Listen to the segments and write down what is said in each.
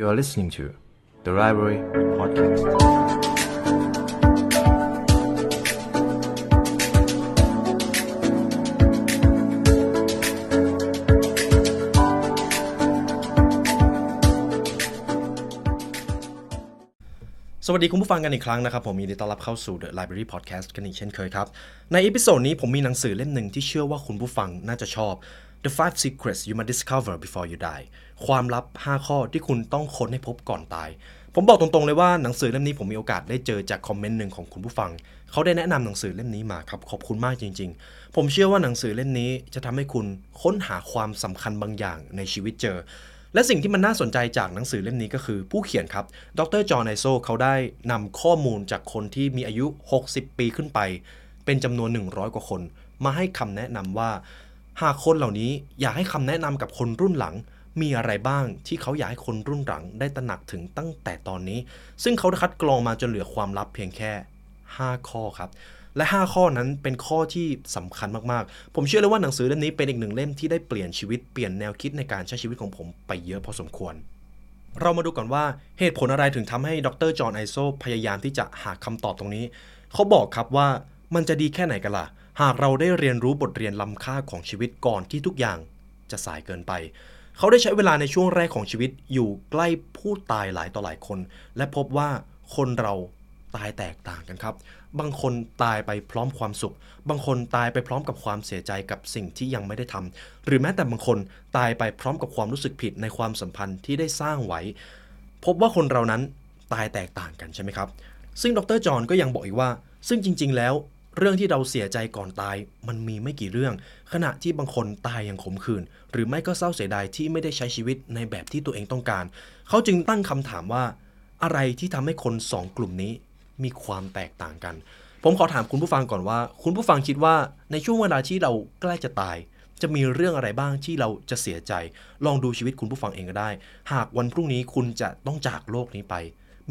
You are listening to the Library Podcast. สวัสดีคุณผู้ฟังกันอีกครั้งนะครับ ผมยินดีต้อนรับเข้าสู่ The Library Podcast กันอีกเช่นเคยครับ ในอีพิโซดนี้ผมมีหนังสือเล่มหนึ่งที่เชื่อว่าคุณผู้ฟังน่าจะชอบ The Five Secrets You Must Discover Before You Die ความลับ 5 ข้อที่คุณต้องค้นให้พบก่อนตาย ผมบอกตรงๆเลยว่าหนังสือเล่มนี้ผมมีโอกาสได้เจอจากคอมเมนต์หนึ่งของคุณผู้ฟัง เขาได้แนะนำหนังสือเล่มนี้มาครับ ขอบคุณมากจริง ๆ ผมเชื่อว่าหนังสือเล่มนี้จะทำให้คุณค้นหาความสำคัญบางอย่างในชีวิตเจอ และสิ่งที่มันน่าสนใจจากหนังสือเล่มนี้ก็คือผู้เขียนครับ ดรจอห์นไอโซเขาได้นำข้อมูลจากคนที่มีอายุ 60 ปีขึ้นไป เป็นจำนวน 100 กว่าคน มาให้คำแนะนำว่า หากคนเหล่านี้อยากให้คำแนะนำกับคนรุ่นหลัง มีอะไรบ้างที่เขาอยากให้คนรุ่นหลังได้ตระหนักถึงตั้งแต่ตอนนี้ ซึ่งเขาคัดกรองมาจนเหลือความลับเพียงแค่ 5 ข้อครับ และ 5 ข้อนั้นเป็นข้อที่สำคัญมากๆ ผมเชื่อเลยว่าหนังสือเล่มนี้เป็นอีกหนึ่งเล่มที่ได้เปลี่ยนชีวิตเปลี่ยนแนวคิดในการใช้ชีวิตของผมไปเยอะพอสมควรเรามาดูก่อนว่าเหตุผลอะไรถึงทำให้ดรจอห์นไอโซพยายามที่จะหาคำตอบตรงนี้ เขาบอกครับว่ามันจะดีแค่ไหนกันล่ะ หากเราได้เรียนรู้บทเรียนล้ำค่าของชีวิตก่อนที่ทุกอย่างจะสายเกินไป เขาได้ใช้เวลาในช่วงแรกของชีวิตอยู่ใกล้ผู้ตายหลายต่อหลายคน และพบว่าคนเราตายแตกต่างกันครับ บางคนตายไปพร้อมความสุข บางคนตายไปพร้อมกับความเสียใจกับสิ่งที่ยังไม่ได้ทำหรือแม้แต่บางคนตายไปพร้อมกับความรู้สึกผิดในความสัมพันธ์ที่ได้สร้างไว้ พบว่าคนเรานั้นตายแตกต่างกันใช่ไหมครับ ซึ่งดรจอห์นก็ยังบอกอีกว่า ซึ่งจริง ๆ แล้ว เรื่องที่เราเสียใจก่อนตาย มันมีไม่กี่เรื่อง ขณะที่บางคนตายอย่างขมขื่นหรือไม่ก็เศร้าเสียดายที่ไม่ได้ใช้ชีวิตในแบบที่ตัวเองต้องการ เขาจึงตั้งคำถามว่า อะไรที่ทำให้คนสองกลุ่มนี้มีความแตกต่างกัน ผมขอถามคุณผู้ฟังก่อนว่า คุณผู้ฟังคิดว่าในช่วงเวลาที่เราใกล้จะตาย จะมีเรื่องอะไรบ้างที่เราจะเสียใจ ลองดูชีวิตคุณผู้ฟังเองก็ได้ หากวันพรุ่งนี้คุณจะต้องจากโลกนี้ไป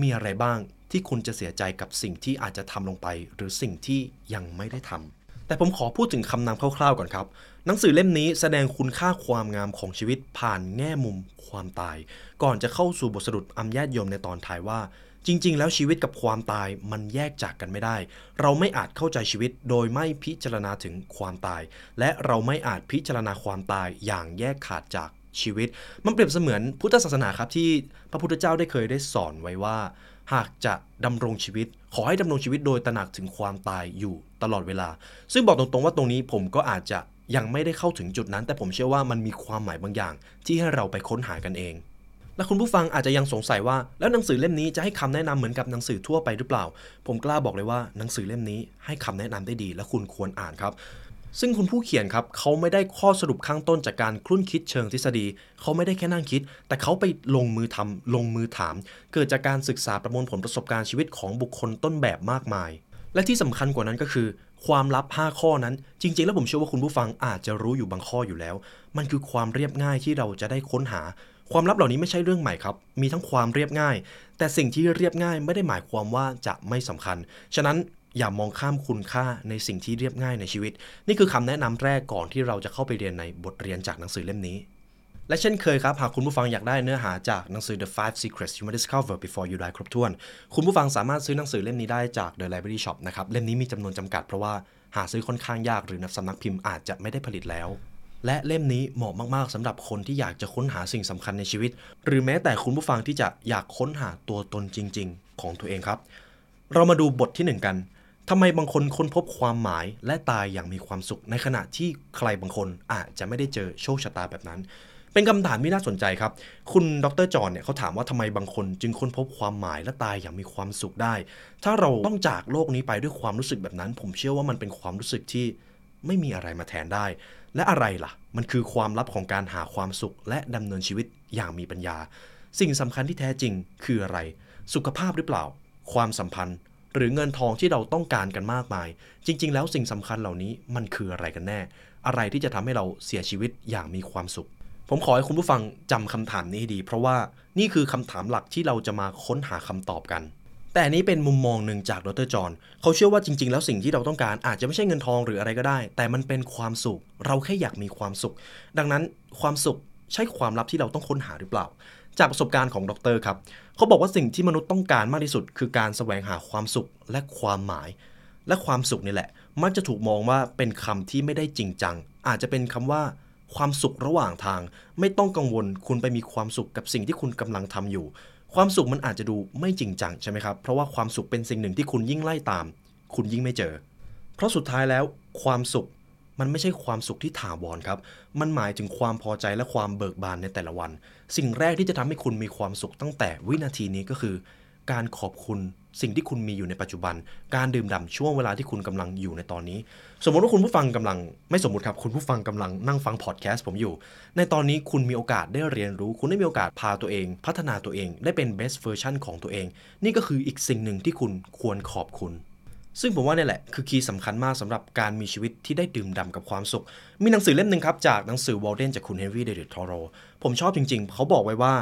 มีอะไรบ้าง ที่คุณจะเสียใจกับสิ่งที่อาจจะทำลงไป หรือสิ่งที่ยังไม่ได้ทำแต่ผมขอพูดถึงคำนำคร่าวๆก่อนครับ หนังสือเล่มนี้แสดงคุณค่าความงามของชีวิตผ่านแง่มุมความตาย ก่อนจะเข้าสู่บทสรุปอัมญาตยมในตอนท้ายว่า จริง ๆ แล้วชีวิตกับความตายมันแยกจากกันไม่ได้ เราไม่อาจเข้าใจชีวิตโดยไม่พิจารณาถึงความตาย และเราไม่อาจพิจารณาความตายอย่างแยกขาดจาก ชีวิต มันเปรียบเสมือนพุทธศาสนาครับที่พระพุทธเจ้าได้เคยได้สอนไว้ว่า หากจะดำรงชีวิต ขอให้ดำรงชีวิตโดยตระหนักถึงความตายอยู่ตลอดเวลา ซึ่งบอกตรงๆว่าตรงนี้ผมก็อาจจะยังไม่ได้เข้าถึงจุดนั้น แต่ผมเชื่อว่ามันมีความหมายบางอย่าง ที่ให้เราไปค้นหากันเอง และคุณผู้ฟังอาจจะยังสงสัยว่า แล้วหนังสือเล่มนี้จะให้คำแนะนำเหมือนกับหนังสือทั่วไปหรือเปล่า ผมกล้าบอกเลยว่าหนังสือเล่มนี้ให้คำแนะนำได้ดี และคุณควรอ่านครับ ซึ่งคุณผู้เขียนครับเขาไม่ได้ข้อสรุปข้างต้นจากการคลุ่นคิดเชิงทฤษฎี เขาไม่ได้แค่นั่งคิด แต่เขาไปลงมือทำลงมือถาม เกิดจากการศึกษาประมวลผลประสบการณ์ชีวิตของบุคคลต้นแบบมากมาย และที่สำคัญกว่านั้นก็คือ ความลับ 5 ข้อนั้น จริง ๆ แล้วผมเชื่อว่าคุณผู้ฟังอาจจะรู้อยู่บางข้ออยู่แล้ว มันคือความเรียบง่ายที่เราจะได้ค้นหา ความลับเหล่านี้ไม่ใช่เรื่องใหม่ครับ มีทั้งความเรียบง่าย แต่สิ่งที่เรียบง่ายไม่ได้หมายความว่าจะไม่สำคัญ ฉะนั้น อย่ามองข้ามคุณค่าในสิ่งที่เรียบง่ายในชีวิต นี่คือคำแนะนำแรกก่อนที่เราจะเข้าไปเรียนในบทเรียนจากหนังสือเล่มนี้ และเช่นเคยครับ หากคุณผู้ฟังอยากได้เนื้อหาจากหนังสือ The Five Secrets You Must Discover Before You Die ครบถ้วน คุณผู้ฟังสามารถซื้อหนังสือเล่มนี้ได้จาก The Library Shop นะครับ เล่มนี้มีจำนวนจำกัดเพราะว่าหาซื้อค่อนข้างยากหรือนักสำนักพิมพ์อาจจะไม่ได้ผลิตแล้วและเล่มนี้เหมาะมากๆสำหรับคนที่อยากจะค้นหาสิ่งสำคัญในชีวิต หรือแม้แต่คุณผู้ฟังที่จะอยากค้นหาตัวตนจริง ๆ ของตัวเองครับ เรามาดูบทที่หนึ่งกัน ทำไมบางคนค้นพบความหมายและตายอย่างมีความสุข ในขณะที่ใครบางคนอาจจะไม่ได้เจอโชคชะตาแบบนั้น เป็นคำถามที่น่าสนใจครับ คุณดรจอห์นเนี่ยเขาถามว่าทำไมบางคนจึงค้นพบความหมายและตายอย่างมีความสุขได้ ถ้าเราต้องจากโลกนี้ไปด้วยความรู้สึกแบบนั้น ผมเชื่อว่ามันเป็นความรู้สึกที่ไม่มีอะไรมาแทนได้ และอะไรล่ะ มันคือความลับของการหาความสุข และดำเนินชีวิตอย่างมีปัญญา สิ่งสำคัญที่แท้จริงคืออะไร สุขภาพหรือเปล่า ความสัมพันธ์ หรือเงินทองที่เราต้องการกันมากมาย จริง ๆ แล้วสิ่งสำคัญเหล่านี้มันคืออะไรกันแน่ อะไรที่จะทำให้เราเสียชีวิตอย่างมีความสุข ผมขอให้คุณผู้ฟังจำคำถามนี้ให้ดี เพราะว่านี่คือคำถามหลักที่เราจะมาค้นหาคำตอบกัน แต่นนี้เป็นมุมมองหนึ่งจากดรจอห์นเขาเชื่อว่าจริง ๆ แล้วสิ่งที่เราต้องการอาจจะไม่ใช่เงินทองหรืออะไรก็ได้ แต่มันเป็นความสุข เราแค่อยากมีความสุข ดังนั้นความสุขใช่ความลับที่เราต้องค้นหาหรือเปล่า จากประสบการณ์ของดรครับเขาบอกว่าสิ่งที่มนุษย์ต้องการมากที่สุด คือการแสวงหาความสุขและความหมาย และความสุขนี่แหละ มักจะถูกมองว่าเป็นคำที่ไม่ได้จริงจัง อาจจะเป็นคำว่าความสุขระหว่างทาง ไม่ต้องกังวลคุณไปมีความสุขกับสิ่งที่คุณกำลังทำอยู่ ความสุขมันอาจจะดูไม่จริงจังใช่ไหมครับเพราะว่าความสุขเป็นสิ่งหนึ่งที่คุณยิ่งไล่ตาม คุณยิ่งไม่เจอ เพราะสุดท้ายแล้ว ความสุข มันไม่ใช่ความสุขที่ถาวรครับ มันหมายถึงความพอใจและความเบิกบานในแต่ละวัน สิ่งแรกที่จะทำให้คุณมีความสุขตั้งแต่วินาทีนี้ก็คือ การขอบคุณสิ่งที่คุณมีอยู่ในปัจจุบัน การดื่มด่ำช่วงเวลาที่คุณกำลังอยู่ในตอนนี้ สมมติว่าคุณผู้ฟังกำลัง ไม่สมมติครับ คุณผู้ฟังกำลังนั่งฟังพอดแคสต์ผมอยู่ ในตอนนี้คุณมีโอกาสได้เรียนรู้ คุณได้มีโอกาสพาตัวเอง พัฒนาตัวเอง ได้เป็น best version ของตัวเอง นี่ก็คืออีกสิ่งหนึ่งที่คุณควรขอบคุณ ซึ่งผมว่านี่แหละคือ key สำคัญมากสำหรับการมีชีวิตที่ได้ดื่มด่ำกับความสุข มีหนังสือเล่มหนึ่งครับจากหนังสือ Walden จากคุณเฮนรี่เดวิดทอโรผมชอบจริง ๆ เขาบอกไว้ว่า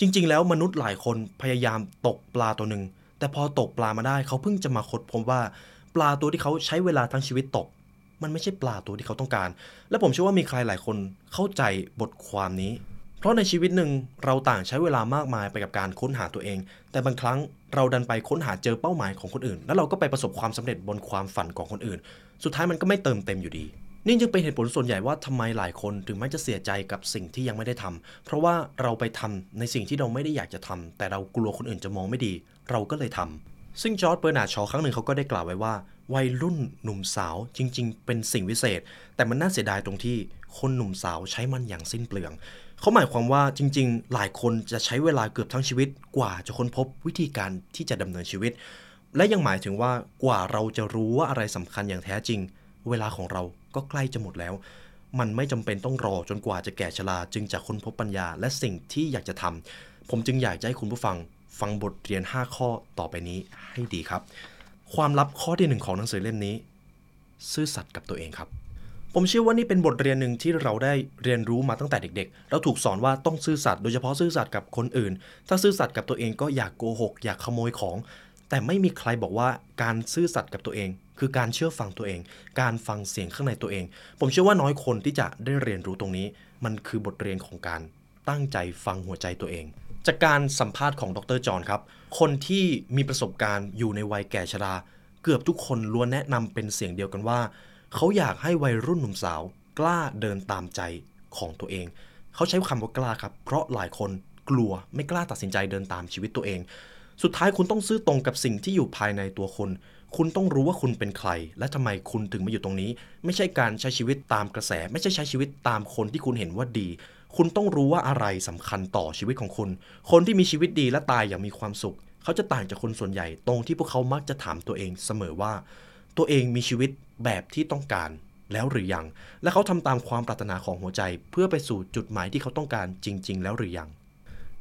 จริง ๆ แล้วมนุษย์หลายคนพยายามตกปลาตัวหนึ่งแต่พอตกปลามาได้เขาเพิ่งจะมาค้นพบว่า ปลาตัวที่เขาใช้เวลาทั้งชีวิตตก มันไม่ใช่ปลาตัวที่เขาต้องการ และผมเชื่อว่ามีใครหลายคนเข้าใจบทความนี้ เพราะในชีวิตหนึ่งเราต่างใช้เวลามากมายไปกับการค้นหาตัวเอง แต่บางครั้ง เราดันไปค้นหาเจอเป้าหมายของคนอื่น แล้วเราก็ไปประสบความสำเร็จบนความฝันของคนอื่น สุดท้ายมันก็ไม่เติมเต็มอยู่ดี นี่จึงเป็นเหตุผลส่วนใหญ่ว่าทำไมหลายคนถึงไม่จะเสียใจกับสิ่งที่ยังไม่ได้ทำเพราะว่าเราไปทำในสิ่งที่เราไม่ได้อยากจะทำแต่เรากลัวคนอื่นจะมองไม่ดี เราก็เลยทำซึ่งจอร์ดเบอร์นาชอครั้งหนึ่งเขาก็ได้กล่าวไว้ว่า วัยรุ่นหนุ่มสาวจริง ๆ เป็นสิ่งวิเศษ แต่มันน่าเสียดายตรงที่คนหนุ่มสาวใช้มันอย่างสิ้นเปลือง เขาหมายความว่าจริง ๆ หลายคนจะใช้เวลาเกือบทั้งชีวิต กว่าจะค้นพบวิธีการที่จะดำเนินชีวิต และยังหมายถึงว่ากว่าเราจะรู้ว่าอะไรสำคัญอย่างแท้จริง เวลาของเราก็ใกล้จะหมดแล้ว มันไม่จำเป็นต้องรอจนกว่าจะแก่ชรา จึงจะค้นพบปัญญาและสิ่งที่อยากจะทำผมจึงอยากจะให้คุณผู้ฟังฟังบทเรียน 5 ข้อต่อไปนี้ให้ดีครับ ความลับข้อที่หนึ่งของหนังสือเล่มนี้ ซื่อสัตย์กับตัวเองครับ ผมเชื่อว่านี่เป็นบทเรียนหนึ่งที่เราได้เรียนรู้มาตั้งแต่เด็ก ๆ เราถูกสอนว่าต้องซื่อสัตย์โดยเฉพาะซื่อสัตย์กับคนอื่น ถ้าซื่อสัตย์กับตัวเองก็อยากโกหก อยากขโมยของ แต่ไม่มีใครบอกว่าการซื่อสัตย์กับตัวเอง คือการเชื่อฟังตัวเอง การฟังเสียงข้างในตัวเอง ผมเชื่อว่าน้อยคนที่จะได้เรียนรู้ตรงนี้ มันคือบทเรียนของการตั้งใจฟังหัวใจตัวเอง จากการสัมภาษณ์ของดรจอห์นครับ คนที่มีประสบการณ์อยู่ในวัยแก่ชรา เกือบทุกคนล้วนแนะนำเป็นเสียงเดียวกันว่า เขาอยากให้วัยรุ่นหนุ่มสาว กล้าเดินตามใจของตัวเอง เขาใช้คำว่ากล้าครับ เพราะหลายคนกลัวไม่กล้าตัดสินใจเดินตามชีวิตตัวเอง สุดท้ายคุณต้องซื่อตรงกับสิ่งที่อยู่ภายในตัวคุณ คุณต้องรู้ว่าคุณเป็นใคร และทำไมคุณถึงมาอยู่ตรงนี้ ไม่ใช่การใช้ชีวิตตามกระแส ไม่ใช่ใช้ชีวิตตามคนที่คุณเห็นว่าดี คุณต้องรู้ว่าอะไรสำคัญต่อชีวิตของคุณ คนที่มีชีวิตดีและตายอย่างมีความสุข เขาจะต่างจากคนส่วนใหญ่ตรงที่พวกเขามักจะถามตัวเองเสมอว่า ตัวเองมีชีวิตแบบที่ต้องการแล้วหรือยัง และเขาทำตามความปรารถนาของหัวใจ เพื่อไปสู่จุดหมายที่เขาต้องการจริง ๆ แล้วหรือยัง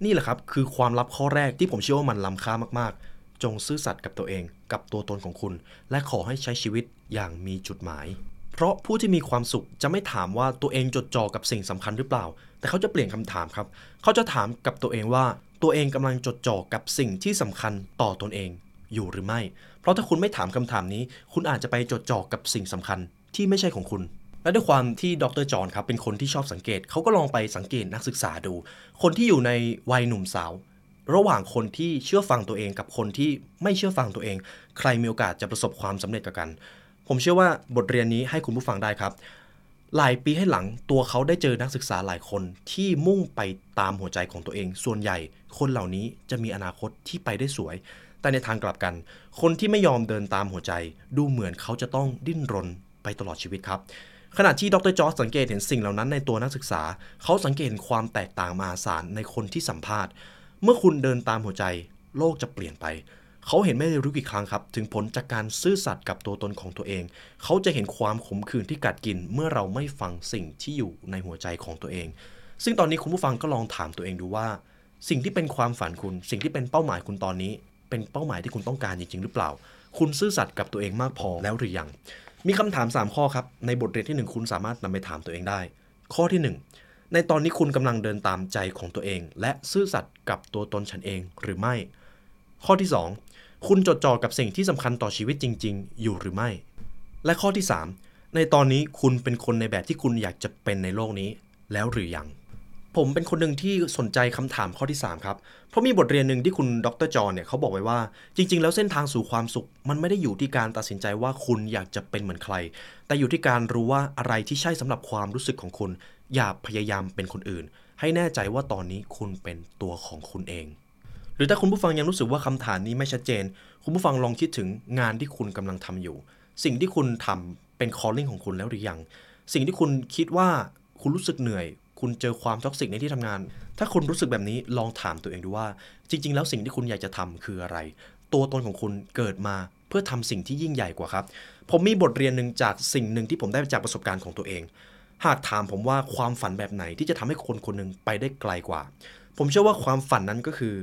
นี่แหละครับคือความลับข้อแรกที่ผมเชื่อว่ามันล้ำค่ามากๆ จงซื่อสัตย์กับตัวเอง กับตัวตนของคุณ และขอให้ใช้ชีวิตอย่างมีจุดหมาย เพราะผู้ที่มีความสุขจะไม่ถามว่าตัวเองจดจ่อกับสิ่งสำคัญหรือเปล่า แต่เขาจะเปลี่ยนคำถามครับ เขาจะถามกับตัวเองว่าตัวเองกำลังจดจ่อกับสิ่งที่สำคัญต่อตนเองอยู่หรือไม่ เพราะถ้าคุณไม่ถามคำถามนี้ คุณอาจจะไปจดจ่อกับสิ่งสำคัญที่ไม่ใช่ของคุณ และด้วยความที่ดรจอห์นครับเป็นคนที่ชอบสังเกต เขาก็ลองไปสังเกตนักศึกษาดู คนที่อยู่ในวัยหนุ่มสาว ระหว่างคนที่เชื่อฟังตัวเองกับคนที่ไม่เชื่อฟังตัวเอง ใครมีโอกาสจะประสบความสำเร็จกับกัน ผมเชื่อว่าบทเรียนนี้ให้คุณผู้ฟังได้ครับ หลายปีให้หลังตัวเขาได้เจอนักศึกษาหลายคนที่มุ่งไปตามหัวใจของตัวเอง ส่วนใหญ่ คนเหล่านี้จะมีอนาคตที่ไปได้สวย แต่ในทางกลับกัน คนที่ไม่ยอมเดินตามหัวใจ ดูเหมือนเขาจะต้องดิ้นรนไปตลอดชีวิตครับขณะที่ดรจอร์จสังเกตเห็นสิ่งเหล่านั้นในตัวนักศึกษา เขาสังเกตเห็นความแตกต่างมหาศาลในคนที่สัมภาษณ์ เมื่อคุณเดินตามหัวใจ โลกจะเปลี่ยนไป เขาเห็นไม่รู้กี่ครั้งครับ ถึงผลจากการซื่อสัตย์กับตัวตนของตัวเอง เขาจะเห็นความขมขื่นที่กัดกิน เมื่อเราไม่ฟังสิ่งที่อยู่ในหัวใจของตัวเอง ซึ่งตอนนี้คุณผู้ฟังก็ลองถามตัวเองดูว่า สิ่งที่เป็นความฝันคุณ สิ่งที่เป็นเป้าหมายคุณตอนนี้ เป็นเป้าหมายที่คุณต้องการจริง ๆ หรือเปล่า คุณซื่อสัตย์กับตัวเองมากพอแล้วหรือยัง มีคำถาม 3 ข้อครับ ในบทเรียนที่ 1 คุณสามารถนำไปถามตัวเองได้ ข้อที่ 1 ในตอนนี้คุณกำลังเดินตามใจของตัวเอง และซื่อสัตย์กับตัวตนฉันเองหรือไม่ ข้อที่ 2 คุณจดจ่อกับสิ่งที่สำคัญต่อชีวิตจริง ๆ อยู่หรือไม่ และข้อที่ 3 ในตอนนี้คุณเป็นคนในแบบที่คุณอยากจะเป็นในโลกนี้ แล้วหรือยัง ผมเป็นคนหนึ่งที่สนใจคำถามข้อที่ 3 ครับ เพราะมีบทเรียนหนึ่งที่คุณดรจอห์นเนี่ยเขาบอกไว้ว่า จริง ๆ แล้วเส้นทางสู่ความสุข มันไม่ได้อยู่ที่การตัดสินใจว่าคุณอยากจะเป็นเหมือนใคร แต่อยู่ที่การรู้ว่าอะไรที่ใช่สำหรับความรู้สึกของคุณ อย่าพยายามเป็นคนอื่น ให้แน่ใจว่าตอนนี้คุณเป็นตัวของคุณเอง หรือถ้าคุณผู้ฟังยังรู้สึกว่าคำถามนี้ไม่ชัดเจน คุณผู้ฟังลองคิดถึงงานที่คุณกำลังทำอยู่ สิ่งที่คุณทำเป็น calling ของคุณแล้วหรือยัง สิ่งที่คุณคิดว่าคุณรู้สึกเหนื่อย คุณเจอความ toxic ในที่ทำงาน ถ้าคุณรู้สึกแบบนี้ลองถามตัวเองดูว่า จริง ๆ แล้วสิ่งที่คุณอยากจะทำคืออะไร ตัวตนของคุณเกิดมาเพื่อทำสิ่งที่ยิ่งใหญ่กว่าครับ ผมมีบทเรียนหนึ่งจากสิ่งหนึ่งที่ผมได้จากประสบการณ์ของตัวเอง หากถามผมว่าความฝันแบบไหนที่จะทำให้คนคนหนึ่งไปได้ไกลกว่า ผมเชื่อว่าความฝันนั้นก็คือ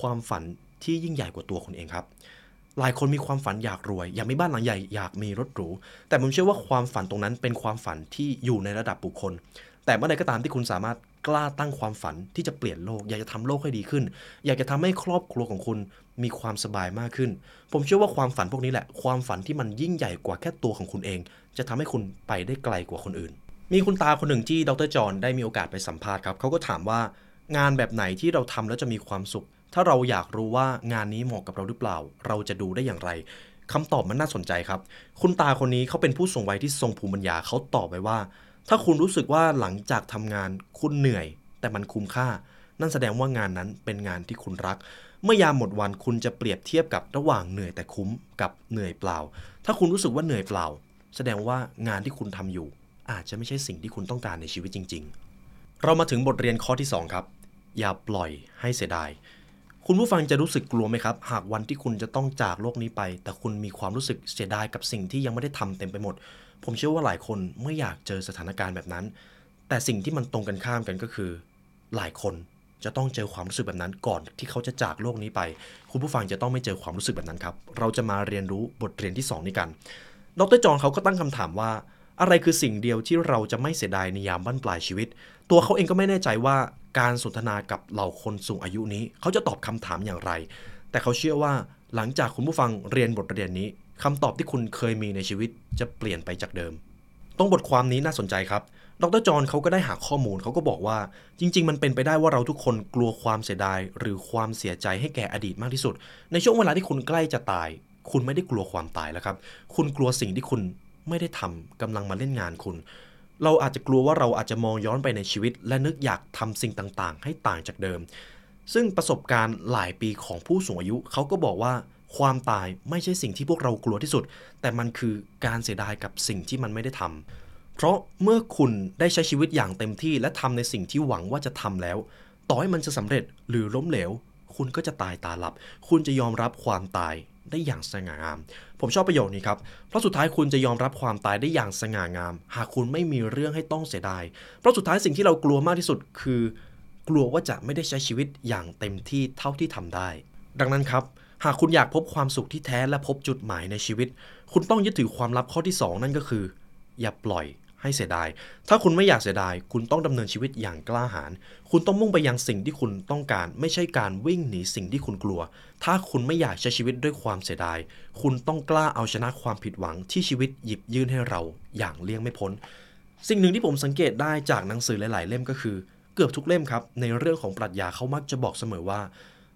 ความฝันที่ยิ่งใหญ่กว่าตัวคุณเองครับ หลายคนมีความฝันอยากรวย อยากมีบ้านหลังใหญ่อยากมีรถหรู แต่ผมเชื่อว่าความฝันตรงนั้นเป็นความฝันที่อยู่ในระดับบุคคล แต่เมื่อใดก็ตามที่คุณสามารถกล้าตั้งความฝันที่จะเปลี่ยนโลก อยากจะทำโลกให้ดีขึ้น อยากจะทำให้ครอบครัวของคุณมีความสบายมากขึ้น ผมเชื่อว่าความฝันพวกนี้แหละ ความฝันที่มันยิ่งใหญ่กว่าแค่ตัวของคุณเอง จะทำให้คุณไปได้ไกลกว่าคนอื่น มีคุณตาคนหนึ่งที่ดรจอห์นได้มีโอกาสไปสัมภาษณ์ครับเขาก็ถามว่างานแบบไหนที่เราทำแล้วจะมีความสุข ถ้าเราอยากรู้ว่างานนี้เหมาะกับเราหรือเปล่า เราจะดูได้อย่างไรคำตอบมันน่าสนใจครับ คุณตาคนนี้เขาเป็นผู้สูงวัยที่ทรงภูมิปัญญาเขาตอบไว้ว่า ถ้าคุณรู้สึกว่าหลังจากทำงานคุณเหนื่อย แต่มันคุ้มค่า นั่นแสดงว่างานนั้นเป็นงานที่คุณรัก เมื่อยามหมดวันคุณจะเปรียบเทียบกับระหว่างเหนื่อยแต่คุ้มกับเหนื่อยเปล่า ถ้าคุณรู้สึกว่าเหนื่อยเปล่า แสดงว่างานที่คุณทำอยู่ อาจจะไม่ใช่สิ่งที่คุณต้องการในชีวิตจริง ๆ เรามาถึงบทเรียนข้อที่ 2 ครับ อย่าปล่อยให้เสียดาย คุณผู้ฟังจะรู้สึกกลัวไหมครับ หากวันที่คุณจะต้องจากโลกนี้ไป แต่คุณมีความรู้สึกเสียดายกับสิ่งที่ยังไม่ได้ทำเต็มไปหมด ผมเชื่อว่าหลายคนไม่อยากเจอสถานการณ์แบบนั้น แต่สิ่งที่มันตรงกันข้ามกันก็คือ หลายคนจะต้องเจอความรู้สึกแบบนั้นก่อนที่เขาจะจากโลกนี้ไป คุณผู้ฟังจะต้องไม่เจอความรู้สึกแบบนั้นครับ เราจะมาเรียนรู้บทเรียนที่สองนี้กัน ดรจอนเขาก็ตั้งคำถามว่า อะไรคือสิ่งเดียวที่เราจะไม่เสียดายในยามบั้นปลายชีวิต ตัวเขาเองก็ไม่แน่ใจว่า การสนทนากับเหล่าคนสูงอายุนี้ เขาจะตอบคำถามอย่างไร แต่เขาเชื่อว่าหลังจากคุณผู้ฟังเรียนบทเรียนนี้คำตอบที่คุณเคยมีในชีวิตจะเปลี่ยนไปจากเดิม ตรงบทความนี้น่าสนใจครับดรจอห์นเขาก็ได้หาข้อมูลเขาก็บอกว่า จริง ๆ มันเป็นไปได้ว่าเราทุกคนกลัวความเสียดาย หรือความเสียใจให้แก่อดีตมากที่สุด ในช่วงเวลาที่คุณใกล้จะตาย คุณไม่ได้กลัวความตายแล้วครับ คุณกลัวสิ่งที่คุณไม่ได้ทำกำลังมาเล่นงานคุณ เราอาจจะกลัวว่าเราอาจจะมองย้อนไปในชีวิต และนึกอยากทำสิ่งต่างๆ ให้ต่างจากเดิม ซึ่งประสบการณ์หลายปีของผู้สูงอายุเขาก็บอกว่าความตายไม่ใช่สิ่งที่พวกเรากลัวที่สุด แต่มันคือการเสียดายกับสิ่งที่มันไม่ได้ทำเพราะเมื่อคุณได้ใช้ชีวิตอย่างเต็มที่และทำในสิ่งที่หวังว่าจะทำแล้ว ต่อให้มันจะสำเร็จหรือล้มเหลว คุณก็จะตายตาหลับ คุณจะยอมรับความตาย ได้อย่างสง่างาม ผมชอบประโยคนี้ครับ เพราะสุดท้ายคุณจะยอมรับความตายได้อย่างสง่างาม หากคุณไม่มีเรื่องให้ต้องเสียดาย เพราะสุดท้ายสิ่งที่เรากลัวมากที่สุดคือ กลัวว่าจะไม่ได้ใช้ชีวิตอย่างเต็มที่เท่าที่ทำได้ ดังนั้นครับ หากคุณอยากพบความสุขที่แท้และพบจุดหมายในชีวิต คุณต้องยึดถือความลับข้อที่ 2 นั่นก็คือ อย่าปล่อย ให้เสียดาย ถ้าคุณไม่อยากเสียดาย คุณต้องดำเนินชีวิตอย่างกล้าหาญ คุณต้องมุ่งไปยังสิ่งที่คุณต้องการ ไม่ใช่การวิ่งหนีสิ่งที่คุณกลัว ถ้าคุณไม่อยากใช้ชีวิตด้วยความเสียดาย คุณต้องกล้าเอาชนะความผิดหวังที่ชีวิตหยิบยื่นให้เราอย่างเลี่ยงไม่พ้น สิ่งหนึ่งที่ผมสังเกตได้จากหนังสือหลาย ๆ เล่มก็คือ เกือบทุกเล่มครับ ในเรื่องของปรัชญาเขามักจะบอกเสมอว่า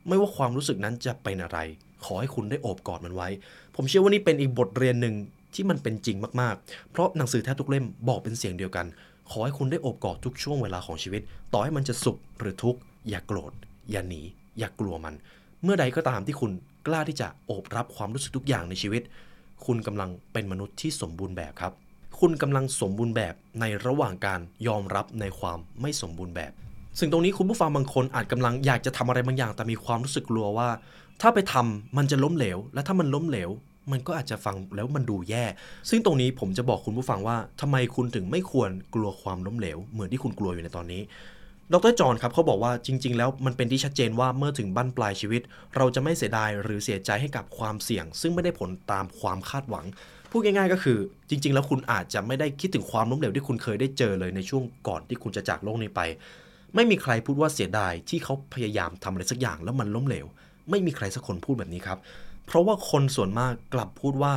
ไม่ว่าความรู้สึกนั้นจะเป็นอะไร ขอให้คุณได้โอบกอดมันไว้ ผมเชื่อว่านี่เป็นอีกบทเรียนหนึ่งที่มันเป็นจริงมากๆ เพราะหนังสือแทบทุกเล่มบอกเป็นเสียงเดียวกัน ขอให้คุณได้โอบกอดทุกช่วงเวลาของชีวิต ต่อให้มันจะสุขหรือทุกข์อย่าโกรธ อย่าหนี อย่ากลัวมัน เมื่อใดก็ตามที่คุณกล้าที่จะโอบรับความรู้สึกทุกอย่างในชีวิต คุณกำลังเป็นมนุษย์ที่สมบูรณ์แบบครับ คุณกำลังสมบูรณ์แบบในระหว่างการยอมรับในความไม่สมบูรณ์แบบ ซึ่งตรงนี้คุณผู้ฟังบางคนอาจกำลังอยากจะทำอะไรบางอย่างแต่มีความรู้สึกกลัวว่า ถ้าไปทำมันจะล้มเหลว และถ้ามันล้มเหลว มันก็อาจจะฟังแล้วมันดูแย่ ซึ่งตรงนี้ผมจะบอกคุณผู้ฟังว่าทำไมคุณถึงไม่ควรกลัวความล้มเหลว เหมือนที่คุณกลัวอยู่ในตอนนี้ ดรจอห์นครับเขาบอกว่าจริง ๆ แล้วมันเป็นที่ชัดเจนว่าเมื่อถึงบั้นปลายชีวิต เราจะไม่เสียดายหรือเสียใจให้กับความเสี่ยง ซึ่งไม่ได้ผลตามความคาดหวังพูดง่ายๆก็คือ จริง ๆ แล้วคุณอาจจะไม่ได้คิดถึงความล้มเหลวที่คุณเคยได้เจอเลยในช่วงก่อนที่คุณจะจากโลกนี้ไป ไม่มีใครพูดว่าเสียดายที่เขาพยายามทำอะไรสักอย่างแล้วมันล้มเหลว ไม่มีใครสักคนพูดแบบนี้ครับ เพราะว่าคนส่วนมากกลับพูดว่า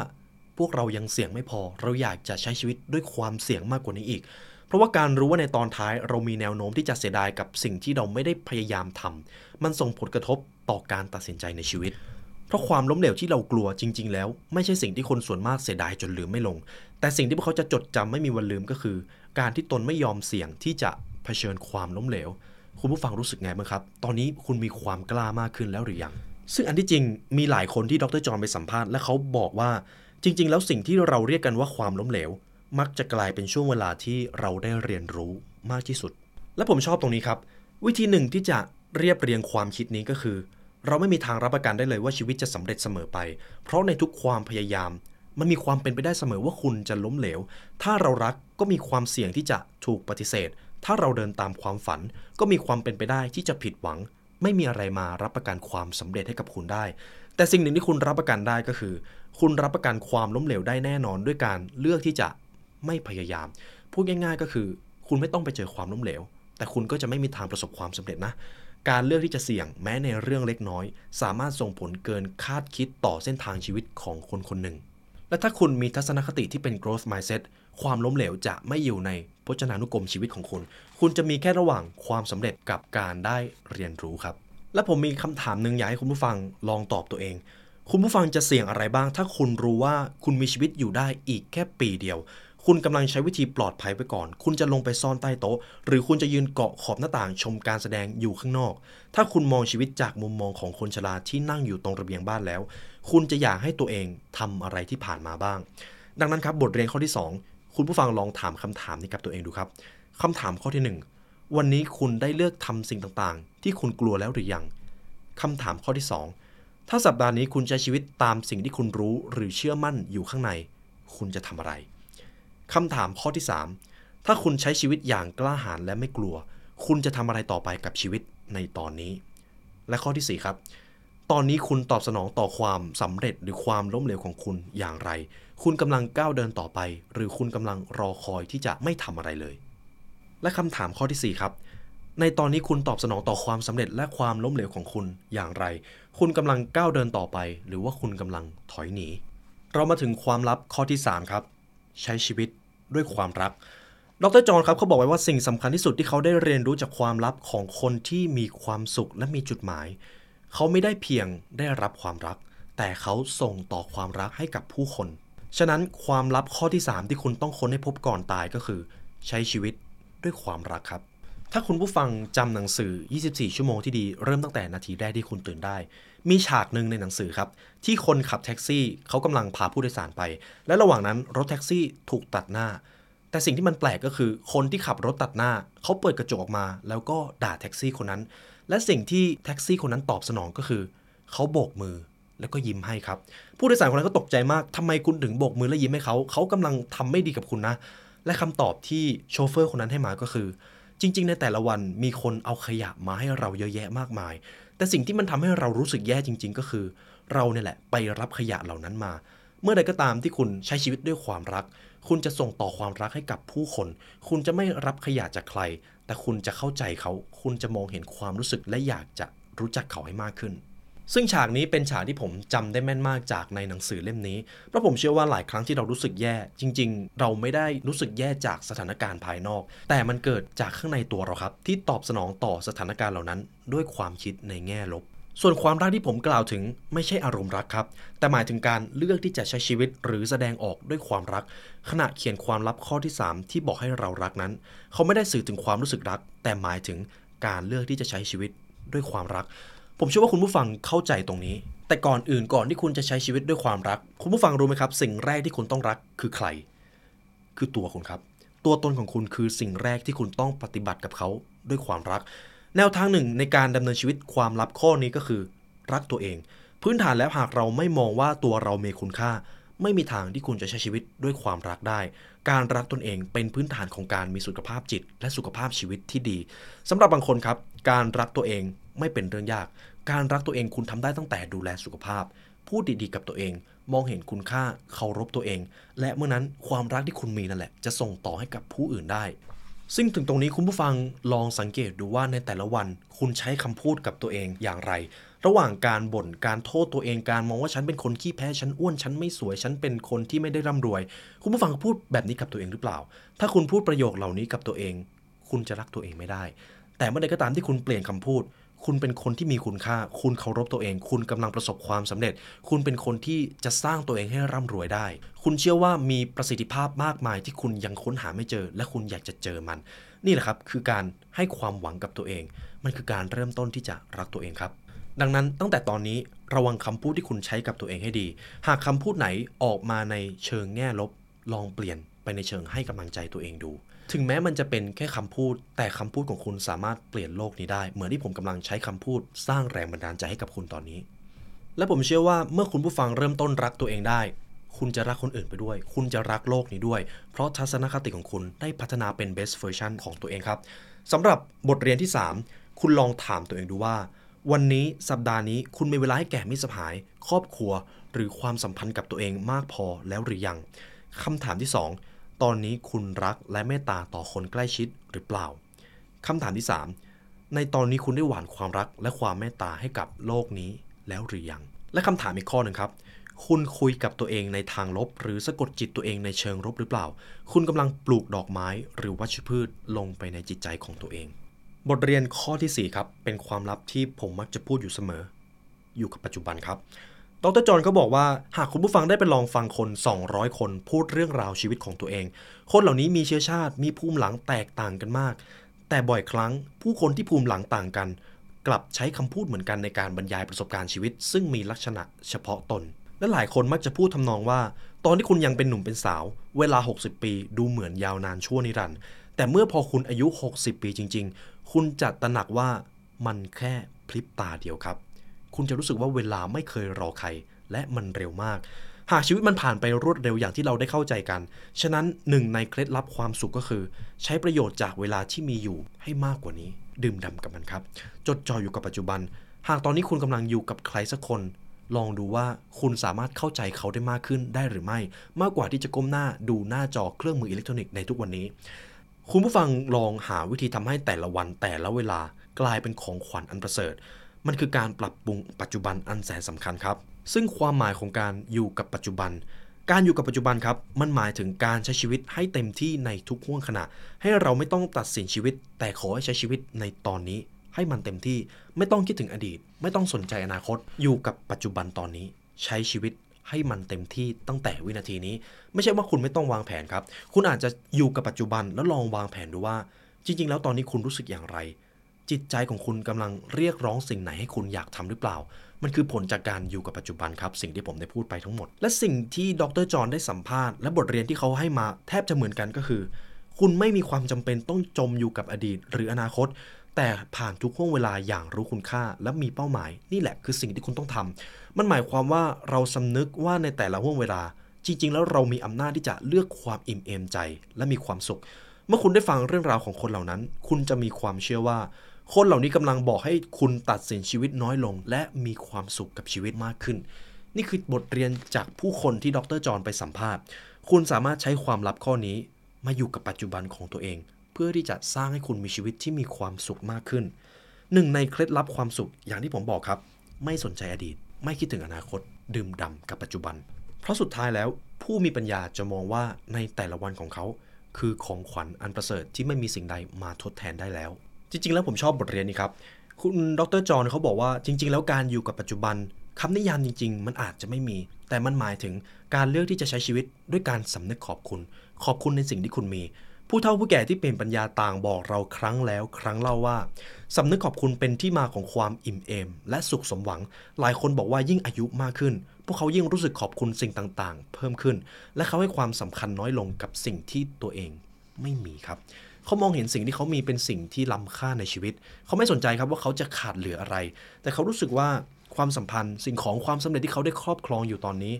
พวกเรายังเสี่ยงไม่พอ เราอยากจะใช้ชีวิตด้วยความเสี่ยงมากกว่านี้อีก เพราะว่าการรู้ว่าในตอนท้ายเรามีแนวโน้มที่จะเสียดายกับสิ่งที่เราไม่ได้พยายามทำมันส่งผลกระทบต่อการตัดสินใจในชีวิต เพราะความล้มเหลวที่เรากลัวจริง ๆ แล้ว ไม่ใช่สิ่งที่คนส่วนมากเสียดายจนลืมไม่ลง แต่สิ่งที่พวกเขาจะจดจำไม่มีวันลืมก็คือ การที่ตนไม่ยอมเสี่ยงที่จะเผชิญความล้มเหลว คุณผู้ฟังรู้สึกไงบ้างครับ ตอนนี้คุณมีความกล้ามากขึ้นแล้วหรือยัง ซึ่งอันที่จริงมีหลายคนที่ดรจอห์นไปสัมภาษณ์และเขาบอกว่าจริง ๆ แล้วสิ่งที่เราเรียกกันว่าความล้มเหลว มักจะกลายเป็นช่วงเวลาที่เราได้เรียนรู้มากที่สุด และผมชอบตรงนี้ครับ วิธีหนึ่งที่จะเรียบเรียงความคิดนี้ก็คือ เราไม่มีทางรับประกันได้เลยว่าชีวิตจะสำเร็จเสมอไป เพราะในทุกความพยายาม มันมีความเป็นไปได้เสมอว่าคุณจะล้มเหลว ถ้าเรารักก็มีความเสี่ยงที่จะถูกปฏิเสธ ถ้าเราเดินตามความฝัน ก็มีความเป็นไปได้ที่จะผิดหวัง ไม่มีอะไรมารับประกันความสำเร็จให้กับคุณได้ แต่สิ่งหนึ่งที่คุณรับประกันได้ก็คือ คุณรับประกันความล้มเหลวได้แน่นอนด้วยการเลือกที่จะไม่พยายาม พูดง่ายๆก็คือ คุณไม่ต้องไปเจอความล้มเหลว แต่คุณก็จะไม่มีทางประสบความสำเร็จนะ การเลือกที่จะเสี่ยงแม้ในเรื่องเล็กน้อย สามารถส่งผลเกินคาดคิดต่อเส้นทางชีวิตของคนคนหนึ่ง และถ้าคุณมีทัศนคติที่เป็น growth mindset ความล้มเหลวจะไม่อยู่ในพจนานุกรมชีวิตของคุณ คุณจะมีแค่ระหว่างความสำเร็จกับการได้เรียนรู้ครับ และผมมีคำถามหนึ่งอยากให้คุณผู้ฟังลองตอบตัวเอง คุณผู้ฟังจะเสี่ยงอะไรบ้าง ถ้าคุณรู้ว่าคุณมีชีวิตอยู่ได้อีกแค่ปีเดียว คุณกำลังใช้วิธีปลอดภัยไว้ก่อน คุณจะลงไปซ่อนใต้โต๊ะ หรือคุณจะยืนเกาะขอบหน้าต่างชมการแสดงอยู่ข้างนอก ถ้าคุณมองชีวิตจากมุมมองของคนชราที่นั่งอยู่ตรงระเบียงบ้านแล้ว คุณจะอยากให้ตัวเองทำอะไรที่ผ่านมาบ้างดังนั้นครับบทเรียนข้อที่2 คุณผู้ฟังลองถามคำถามนี้กับตัวเองดูครับคำถามข้อที่ 1 วันนี้คุณได้เลือกทำสิ่งต่างๆ ที่คุณกลัวแล้วหรือยังคำถามข้อที่ 2 ถ้าสัปดาห์นี้คุณใช้ชีวิตตามสิ่งที่คุณรู้หรือเชื่อมั่นอยู่ข้างใน คุณจะทำอะไรคำถามข้อที่ 3 ถ้าคุณใช้ชีวิตอย่างกล้าหาญและไม่กลัว คุณจะทำอะไรต่อไปกับชีวิตในตอนนี้ และข้อที่ 4 ครับ ตอนนี้คุณตอบสนองต่อความสำเร็จหรือความล้มเหลวของคุณอย่างไร คุณกำลังก้าวเดินต่อไป หรือคุณกำลังรอคอยที่จะไม่ทำอะไรเลย และคำถามข้อที่ 4 ครับ ในตอนนี้คุณตอบสนองต่อความสำเร็จและความล้มเหลวของคุณอย่างไร คุณกำลังก้าวเดินต่อไป หรือว่าคุณกำลังถอยหนี เรามาถึงความลับข้อที่ 3 ครับ ใช้ชีวิตด้วยความรักดรจอห์นครับเขาบอกไว้ว่าสิ่งสำคัญที่สุดที่เขาได้เรียนรู้จากความลับของคนที่มีความสุขและมีจุดหมาย เขาไม่ได้เพียงได้รับความรัก แต่เขาส่งต่อความรักให้กับผู้คน ฉะนั้นความลับข้อที่ 3 ที่คุณต้องค้นให้พบก่อนตายก็คือ ใช้ชีวิตด้วยความรักครับ ถ้าคุณผู้ฟังจำหนังสือ 24 ชั่วโมงที่ดีเริ่มตั้งแต่นาทีแรกที่คุณตื่นได้ มีฉากหนึ่งในหนังสือครับ ที่คนขับแท็กซี่เขากำลังพาผู้โดยสารไป และระหว่างนั้นรถแท็กซี่ถูกตัดหน้า แต่สิ่งที่มันแปลกก็คือ คนที่ขับรถตัดหน้าเขาเปิดกระจกออกมา แล้วก็ด่าแท็กซี่คนนั้น และสิ่งที่แท็กซี่คนนั้นตอบสนองก็คือเขาโบกมือ แล้วก็ยิ้มให้ครับ ผู้โดยสารคนนั้นก็ตกใจมากทำไมคุณถึงโบกมือและยิ้มให้เขา เขากำลังทำไม่ดีกับคุณนะ และคำตอบที่โชเฟอร์คนนั้นให้มาก็คือ จริง ๆ ในแต่ละวันมีคนเอาขยะมาให้เราเยอะแยะมากมาย แต่สิ่งที่มันทำให้เรารู้สึกแย่จริง ๆ ก็คือ เราเนี่ยแหละไปรับขยะเหล่านั้นมา เมื่อใดก็ตามที่คุณใช้ชีวิตด้วยความรัก คุณจะส่งต่อความรักให้กับผู้คน คุณจะไม่รับขยะจากใคร แต่คุณจะเข้าใจเขา คุณจะมองเห็นความรู้สึกและอยากจะรู้จักเขาให้มากขึ้น ซึ่งฉากนี้เป็นฉากที่ผมจำได้แม่นมากจากในหนังสือเล่มนี้ เพราะผมเชื่อว่าหลายครั้งที่เรารู้สึกแย่ จริง ๆ เราไม่ได้รู้สึกแย่จากสถานการณ์ภายนอก แต่มันเกิดจากข้างในตัวเราครับ ที่ตอบสนองต่อสถานการณ์เหล่านั้น ด้วยความคิดในแง่ลบ ส่วนความรักที่ผมกล่าวถึงไม่ใช่อารมณ์รักครับ แต่หมายถึงการเลือกที่จะใช้ชีวิตหรือแสดงออกด้วยความรัก ขณะเขียนความลับข้อที่ 3 ที่บอกให้เรารักนั้น เขาไม่ได้สื่อถึงความรู้สึกรัก แต่หมายถึงการเลือกที่จะใช้ชีวิตด้วยความรัก ผมเชื่อว่าคุณผู้ฟังเข้าใจตรงนี้ แต่ก่อนอื่นก่อนที่คุณจะใช้ชีวิตด้วยความรัก คุณผู้ฟังรู้ไหมครับ สิ่งแรกที่คุณต้องรักคือใคร คือตัวคุณครับ ตัวตนของคุณคือสิ่งแรกที่คุณต้องปฏิบัติกับเขาด้วยความรัก แนวทางหนึ่งในการดำเนินชีวิตความลับข้อนี้ก็คือ รักตัวเอง พื้นฐานแล้วหากเราไม่มองว่าตัวเรามีคุณค่า ไม่มีทางที่คุณจะใช้ชีวิตด้วยความรักได้ การรักตนเองเป็นพื้นฐานของการมีสุขภาพจิต และสุขภาพชีวิตที่ดีสำหรับบางคนครับ การรักตัวเอง ไม่เป็นเรื่องยาก การรักตัวเองคุณทำได้ตั้งแต่ดูแลสุขภาพ พูดดีๆกับตัวเอง มองเห็นคุณค่าเคารพตัวเอง และเมื่อนั้นความรักที่คุณมีนั่นแหละ จะส่งต่อให้กับผู้อื่นได้ ซึ่งถึงตรงนี้คุณผู้ฟังลองสังเกตดูว่าในแต่ละวัน คุณใช้คำพูดกับตัวเองอย่างไร ระหว่างการบ่นการโทษตัวเองการมองว่าฉันเป็นคนขี้แพ้ฉันอ้วนฉันไม่สวยฉันเป็นคนที่ไม่ได้ร่ำรวย คุณผู้ฟังพูดแบบนี้กับตัวเองหรือเปล่า ถ้าคุณพูดประโยคเหล่านี้กับตัวเอง คุณจะรักตัวเองไม่ได้แต่เมื่อใดก็ตามที่คุณเปลี่ยนคำพูด คุณเป็นคนที่มีคุณค่า คุณเคารพตัวเอง คุณกำลังประสบความสำเร็จ คุณเป็นคนที่จะสร้างตัวเองให้ร่ำรวยได้ คุณเชื่อว่ามีประสิทธิภาพมากมายที่คุณยังค้นหาไม่เจอ และคุณอยากจะเจอมัน นี่แหละครับ คือการให้ความหวังกับตัวเอง มันคือการเริ่มต้นที่จะรักตัวเองครับ ดังนั้นตั้งแต่ตอนนี้ระวังคำพูดที่คุณใช้กับตัวเองให้ดี หากคำพูดไหนออกมาในเชิงแง่ลบ ลองเปลี่ยนไปในเชิงให้กำลังใจตัวเองดู ถึงแม้มันจะเป็นแค่คำพูด แต่คำพูดของคุณสามารถเปลี่ยนโลกนี้ได้ เหมือนที่ผมกำลังใช้คำพูด สร้างแรงบันดาลใจให้กับคุณตอนนี้ และผมเชื่อว่าเมื่อคุณผู้ฟังเริ่มต้นรักตัวเองได้ คุณจะรักคนอื่นไปด้วย คุณจะรักโลกนี้ด้วย เพราะทัศนคติของคุณได้พัฒนาเป็น best version ของตัวเองครับสำหรับบทเรียนที่ 3 คุณลองถามตัวเองดูว่า วันนี้สัปดาห์นี้คุณมีเวลาให้แก่มิตรสหาย ครอบครัว หรือความสัมพันธ์กับตัวเองมากพอแล้วหรือยังคำถามที่ 2 ตอนนี้คุณรักและเมตตาต่อคนใกล้ชิดหรือเปล่าคำถามที่ 3 ในตอนนี้คุณได้หว่านความรักและความเมตตาให้กับโลกนี้แล้วหรือยัง และคำถามอีกข้อหนึ่งครับ คุณคุยกับตัวเองในทางลบ หรือสะกดจิตตัวเองในเชิงลบหรือเปล่า คุณกำลังปลูกดอกไม้หรือวัชพืชลงไปในจิตใจของตัวเอง บทเรียนข้อทีสี่4 ครับ เป็นความลับที่ผมมักจะพูดอยู่เสมอ อยู่กับปัจจุบันครับ ดรจอห์นก็บอกว่าหากคุณผู้ฟังได้ไปลองฟังคน 200 คนพูดเรื่องราวชีวิตของตัวเอง คนเหล่านี้มีเชื้อชาติมีภูมิหลังแตกต่างกันมาก แต่บ่อยครั้งผู้คนที่ภูมิหลังต่างกัน กลับใช้คำพูดเหมือนกันในการบรรยายประสบการณ์ชีวิต ซึ่งมีลักษณะเฉพาะตน และหลายคนมักจะพูดทำนองว่า ตอนที่คุณยังเป็นหนุ่มเป็นสาว เวลา 60 ปีดูเหมือนยาวนานชั่วนิรันดร์แต่เมื่อพอคุณอายุ 60 ปีจริง ๆ คุณจะตระหนักว่ามันแค่พลิบตาเดียวครับ คุณจะรู้สึกว่าเวลาไม่เคยรอใคร และมันเร็วมาก หากชีวิตมันผ่านไปรวดเร็วอย่างที่เราได้เข้าใจกัน ฉะนั้นหนึ่งในเคล็ดลับความสุขก็คือ ใช้ประโยชน์จากเวลาที่มีอยู่ให้มากกว่านี้ ดื่มด่ำกับมันครับ จดจ่ออยู่กับปัจจุบัน หากตอนนี้คุณกำลังอยู่กับใครสักคน ลองดูว่าคุณสามารถเข้าใจเขาได้มากขึ้นได้หรือไม่ มากกว่าที่จะก้มหน้าดูหน้าจอเครื่องมืออิเล็กทรอนิกส์ในทุกวันนี้คุณผู้ฟังลองหาวิธีทำให้แต่ละวันแต่ละเวลากลายเป็นของขวัญอันประเสริฐ มันคือการปรับปรุงปัจจุบันอันแสนสำคัญครับ ซึ่งความหมายของการอยู่กับปัจจุบัน การอยู่กับปัจจุบันครับ มันหมายถึงการใช้ชีวิตให้เต็มที่ในทุกห่วงขณะ ให้เราไม่ต้องตัดสินชีวิต แต่ขอให้ใช้ชีวิตในตอนนี้ ให้มันเต็มที่ ไม่ต้องคิดถึงอดีต ไม่ต้องสนใจอนาคต อยู่กับปัจจุบันตอนนี้ ใช้ชีวิตให้มันเต็มที่ตั้งแต่วินาทีนี้ ไม่ใช่ว่าคุณไม่ต้องวางแผนครับ คุณอาจจะอยู่กับปัจจุบันแล้วลองวางแผนดูว่า จริง ๆ แล้วตอนนี้คุณรู้สึกอย่างไร จิตใจของคุณกำลังเรียกร้องสิ่งไหนให้คุณอยากทำหรือเปล่า มันคือผลจากการอยู่กับปัจจุบันครับ สิ่งที่ผมได้พูดไปทั้งหมด และสิ่งที่ดรจอห์นได้สัมภาษณ์และบทเรียนที่เขาให้มาแทบจะเหมือนกันก็คือ คุณไม่มีความจำเป็นต้องจมอยู่กับอดีต หรืออนาคต แต่ผ่านทุกห่วงเวลาอย่างรู้คุณค่า และมีเป้าหมาย นี่แหละคือสิ่งที่คุณต้องทำมันหมายความว่าเราสำนึกว่าในแต่ละห่วงเวลา จริง ๆ แล้วเรามีอำนาจที่จะเลือกความอิ่มเอมใจ และมีความสุข เมื่อคุณได้ฟังเรื่องราวของคนเหล่านั้น คุณจะมีความเชื่อว่า คนเหล่านี้กำลังบอกให้คุณตัดสินชีวิตน้อยลง และมีความสุขกับชีวิตมากขึ้น นี่คือบทเรียนจากผู้คนที่ดรจอห์นไปสัมภาษณ์ คุณสามารถใช้ความลับข้อนี้มาอยู่กับปัจจุบันของตัวเอง เพื่อที่จะสร้างให้คุณมีชีวิตที่มีความสุขมากขึ้น หนึ่งในเคล็ดลับความสุขอย่างที่ผมบอกครับ ไม่สนใจอดีต ไม่คิดถึงอนาคต ดื่มด่ำกับปัจจุบัน เพราะสุดท้ายแล้วผู้มีปัญญาจะมองว่าในแต่ละวันของเขา คือของขวัญอันประเสริฐที่ไม่มีสิ่งใดมาทดแทนได้แล้ว จริง ๆ แล้วผมชอบบทเรียนนี้ครับ คุณดรจอห์นเขาบอกว่าจริง ๆ แล้วการอยู่กับปัจจุบันคำนิยามจริง ๆ มันอาจจะไม่มี แต่มันหมายถึงการเลือกที่จะใช้ชีวิตด้วยการสำนึกขอบคุณ ขอบคุณในสิ่งที่คุณมี ผู้เฒ่าผู้แก่ที่เป็นปัญญาต่างบอกเราครั้งแล้ว ครั้งเล่าว่าสำนึกขอบคุณเป็นที่มาของความอิ่มเอม และสุขสมหวัง หลายคนบอกว่ายิ่งอายุมากขึ้น พวกเขายิ่งรู้สึกขอบคุณสิ่งต่างๆ เพิ่มขึ้น และเขาให้ความสำคัญน้อยลงกับสิ่งที่ตัวเองไม่มีครับ เขามองเห็นสิ่งที่เขามีเป็นสิ่งที่ล้ำค่าในชีวิต เขาไม่สนใจครับว่าเขาจะขาดเหลืออะไร แต่เขารู้สึกว่าความสัมพันธ์สิ่งของความสำเร็จที่เขาได้ครอบครองอยู่ตอนนี้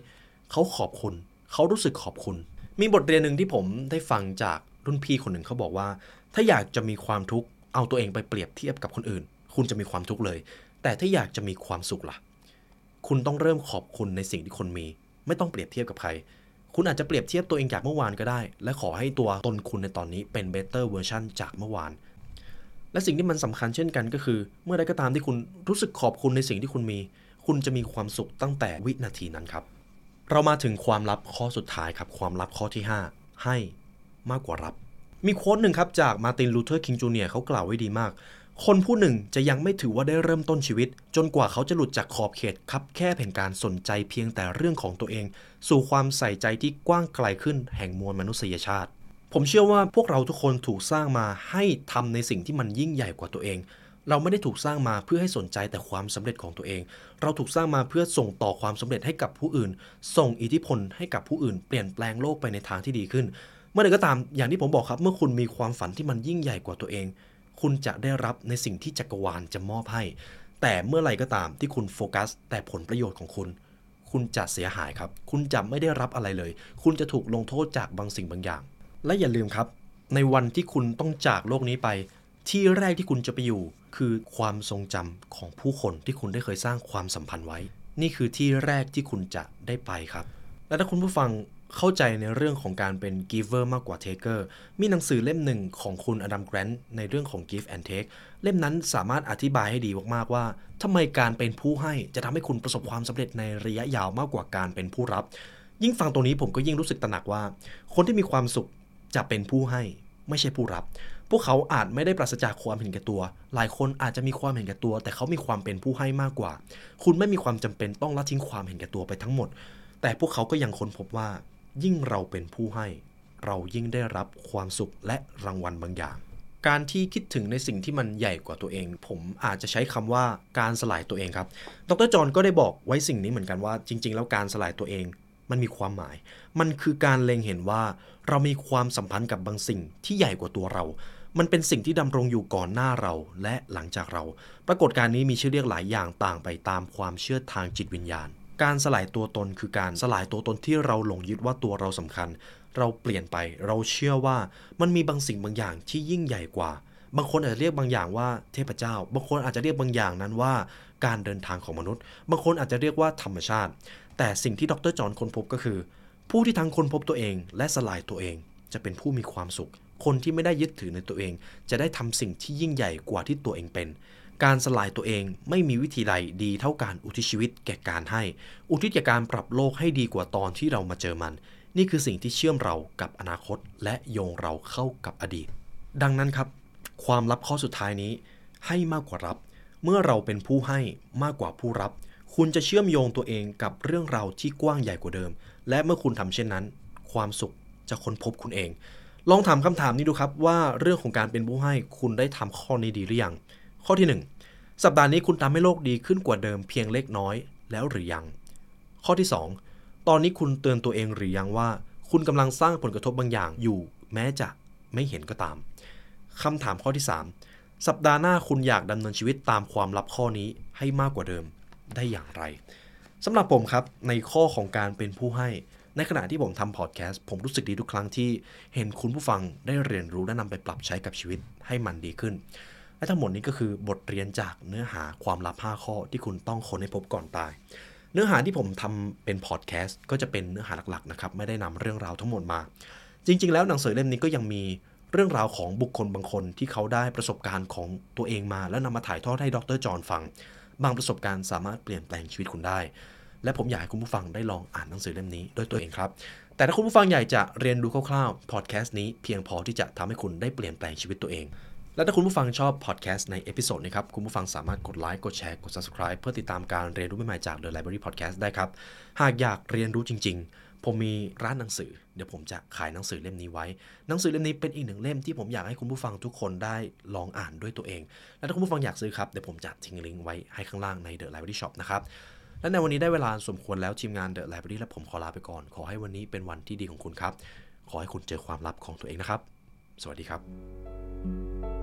เขาขอบคุณ เขารู้สึกขอบคุณ มีบทเรียนหนึ่งที่ผมได้ฟังจากรุ่นพี่คนหนึ่งเขาบอกว่า ถ้าอยากจะมีความทุกข์เอาตัวเองไปเปรียบเทียบกับคนอื่น คุณจะมีความทุกข์เลย แต่ถ้าอยากจะมีความสุขล่ะ คุณต้องเริ่มขอบคุณในสิ่งที่คนมี ไม่ต้องเปรียบเทียบกับใคร คุณอาจจะเปรียบเทียบตัวเองจากเมื่อวานก็ได้ และขอให้ตัวตนคุณในตอนนี้เป็น better version จากเมื่อวาน และสิ่งที่มันสำคัญเช่นกันก็คือ เมื่อใดก็ตามที่คุณรู้สึกขอบคุณในสิ่งที่คุณมี คุณจะมีความสุขตั้งแต่วินาทีนั้นครับ เรามาถึงความลับข้อสุดท้ายครับ ความลับข้อที่ 5 ให้มากกว่ารับ มี quote หนึ่งครับจากมาร์ตินลูเทอร์คิงจูเนียร์เขากล่าวไว้ดีมาก คนผู้หนึ่งจะยังไม่ถือว่าได้เริ่มต้นชีวิต จนกว่าเขาจะหลุดจากขอบเขตคับแคบแห่งการสนใจเพียงแต่เรื่องของตัวเอง สู่ความใส่ใจที่กว้างไกลขึ้นแห่งมวลมนุษยชาติ ผมเชื่อว่าพวกเราทุกคนถูกสร้างมาให้ทำในสิ่งที่มันยิ่งใหญ่กว่าตัวเอง เราไม่ได้ถูกสร้างมาเพื่อให้สนใจแต่ความสำเร็จของตัวเอง เราถูกสร้างมาเพื่อส่งต่อความสำเร็จให้กับผู้อื่น ส่งอิทธิพลให้กับผู้อื่น เปลี่ยนแปลงโลกไปในทางที่ดีขึ้น เมื่อใดก็ตามอย่างที่ผมบอกครับ เมื่อคุณมีความฝันที่มันยิ่งใหญ่กว่าตัวเอง คุณจะได้รับในสิ่งที่จักรวาลจะมอบให้ แต่เมื่อไหร่ก็ตามที่คุณโฟกัส แต่ผลประโยชน์ของคุณ คุณจะเสียหายครับ คุณจะไม่ได้รับอะไรเลย คุณจะถูกลงโทษจากบางสิ่งบางอย่าง และอย่าลืมครับ ในวันที่คุณต้องจากโลกนี้ไป ที่แรกที่คุณจะไปอยู่ คือความทรงจำของผู้คนที่คุณได้เคยสร้างความสัมพันธ์ไว้ นี่คือที่แรกที่คุณจะได้ไปครับ และถ้าคุณผู้ฟัง เข้าใจในเรื่องของการเป็น giver มากกว่า taker มีหนังสือเล่มหนึ่งของคุณอดัมแกรนต์ในเรื่องของ give and take เล่มนั้นสามารถอธิบายให้ดีมากๆว่าทำไมการเป็นผู้ให้จะทำให้คุณประสบความสำเร็จในระยะยาวมากกว่าการเป็นผู้รับ ยิ่งฟังตรงนี้ผมก็ยิ่งรู้สึกตระหนักว่า คนที่มีความสุขจะเป็นผู้ให้ไม่ใช่ผู้รับ พวกเขาอาจไม่ได้ปราศจากความเห็นแก่ตัว หลายคนอาจจะมีความเห็นแก่ตัว แต่เขามีความเป็นผู้ให้มากกว่า คุณไม่มีความจำเป็นต้องละทิ้งความเห็นแก่ตัวไปทั้งหมด แต่พวกเขาก็ยังค้นพบว่า ยิ่งเราเป็นผู้ให้ เรายิ่งได้รับความสุขและรางวัลบางอย่าง การที่คิดถึงในสิ่งที่มันใหญ่กว่าตัวเอง ผมอาจจะใช้คำว่าการสลายตัวเองครับ ดรจอห์นก็ได้บอกไว้สิ่งนี้เหมือนกันว่า จริง ๆ แล้วการสลายตัวเองมันมีความหมาย มันคือการเล็งเห็นว่าเรามีความสัมพันธ์กับบางสิ่งที่ใหญ่กว่าตัวเรา มันเป็นสิ่งที่ดำรงอยู่ก่อนหน้าเราและหลังจากเรา ปรากฏการณ์นี้มีชื่อเรียกหลายอย่างต่างไปตามความเชื่อทางจิตวิญญาณ การสลายตัวตนคือการสลายตัวตนที่เราหลงยึดว่าตัวเราสำคัญ เราเปลี่ยนไปเราเชื่อว่ามันมีบางสิ่งบางอย่างที่ยิ่งใหญ่กว่า บางคนอาจจะเรียกบางอย่างว่าเทพเจ้า บางคนอาจจะเรียกบางอย่างนั้นว่า การเดินทางของมนุษย์ บางคนอาจจะเรียกว่าธรรมชาติ แต่สิ่งที่ดรจอห์นค้นพบก็คือ ผู้ที่ทั้งค้นพบตัวเองและสลายตัวเอง จะเป็นผู้มีความสุข คนที่ไม่ได้ยึดถือในตัวเอง จะได้ทำสิ่งที่ยิ่งใหญ่กว่าที่ตัวเองเป็น การสลายตัวเองไม่มีวิธีใดดีเท่าการอุทิศชีวิตแก่การให้ อุทิศแก่การปรับโลกให้ดีกว่าตอนที่เรามาเจอมัน นี่คือสิ่งที่เชื่อมเรากับอนาคต และโยงเราเข้ากับอดีต ดังนั้นครับ ความลับข้อสุดท้ายนี้ ให้มากกว่ารับ เมื่อเราเป็นผู้ให้มากกว่าผู้รับ คุณจะเชื่อมโยงตัวเองกับเรื่องราวที่กว้างใหญ่กว่าเดิม และเมื่อคุณทำเช่นนั้น ความสุขจะค้นพบคุณเอง ลองถามคำถามนี้ดูครับว่าเรื่องของการเป็นผู้ให้คุณได้ทำข้อนี้ดีหรือยัง ข้อที่ 1 สัปดาห์นี้คุณทำให้โลกดีขึ้นกว่าเดิมเพียงเล็กน้อยแล้วหรือยัง ข้อที่ 2 ตอนนี้คุณเตือนตัวเองหรือยังว่า คุณกำลังสร้างผลกระทบบางอย่างอยู่ แม้จะไม่เห็นก็ตามคำถามข้อที่ 3 สัปดาห์หน้าคุณอยากดำเนินชีวิตตามความลับข้อนี้ให้มากกว่าเดิมได้อย่างไรสำหรับผมครับในข้อของการเป็นผู้ให้ ในขณะที่ผมทำพอดแคสต์ผมรู้สึกดีทุกครั้งที่เห็นคุณผู้ฟังได้เรียนรู้และนำไปปรับใช้กับชีวิตให้มันดีขึ้น และทั้งหมดนี้ก็คือบทเรียนจากเนื้อหาความลับ 5 ข้อที่คุณต้องค้นให้พบก่อนตาย เนื้อหาที่ผมทำเป็นพอดแคสต์ก็จะเป็นเนื้อหาหลักๆนะครับไม่ได้นำเรื่องราวทั้งหมดมา จริง ๆ แล้วหนังสือเล่มนี้ก็ยังมีเรื่องราวของบุคคลบางคนที่เขาได้ประสบการณ์ของตัวเองมา แล้วนำมาถ่ายทอดให้ดร.จอห์นฟัง บางประสบการณ์สามารถเปลี่ยนแปลงชีวิตคุณได้ และผมอยากให้คุณผู้ฟังได้ลองอ่านหนังสือเล่มนี้ด้วยตัวเองครับ แต่ถ้าคุณผู้ฟังอยากจะเรียนรู้คร่าวๆพอดแคสต์นี้เพียงพอที่จะทำให้คุณได้เปลี่ยนแปลงชีวิตตัวเอง และถ้าคุณผู้ฟังชอบพอดแคสต์ใน episode นี้ครับ คุณผู้ฟังสามารถกดไลค์ กดแชร์ กด subscribe เพื่อติดตามการเรียนรู้ใหม่ๆจาก The Library Podcast ได้ครับ หากอยากเรียนรู้จริง ๆ ผมมีร้านหนังสือ เดี๋ยวผมจะขายหนังสือเล่มนี้ไว้ หนังสือเล่มนี้เป็นอีกหนึ่งเล่มที่ผมอยากให้คุณผู้ฟังทุกคนได้ลองอ่านด้วยตัวเอง และถ้าคุณผู้ฟังอยากซื้อครับ เดี๋ยวผมจะทิ้งลิงก์ไว้ให้ข้างล่างใน The Library Shop นะครับและในวันนี้ได้เวลาสมควรแล้วทีมงาน The Library และผมขอลาไปก่อน ขอให้วันนี้เป็นวันที่ดีของคุณครับ ขอให้คุณเจอความลับของตัวเองนะครับ สวัสดีครับ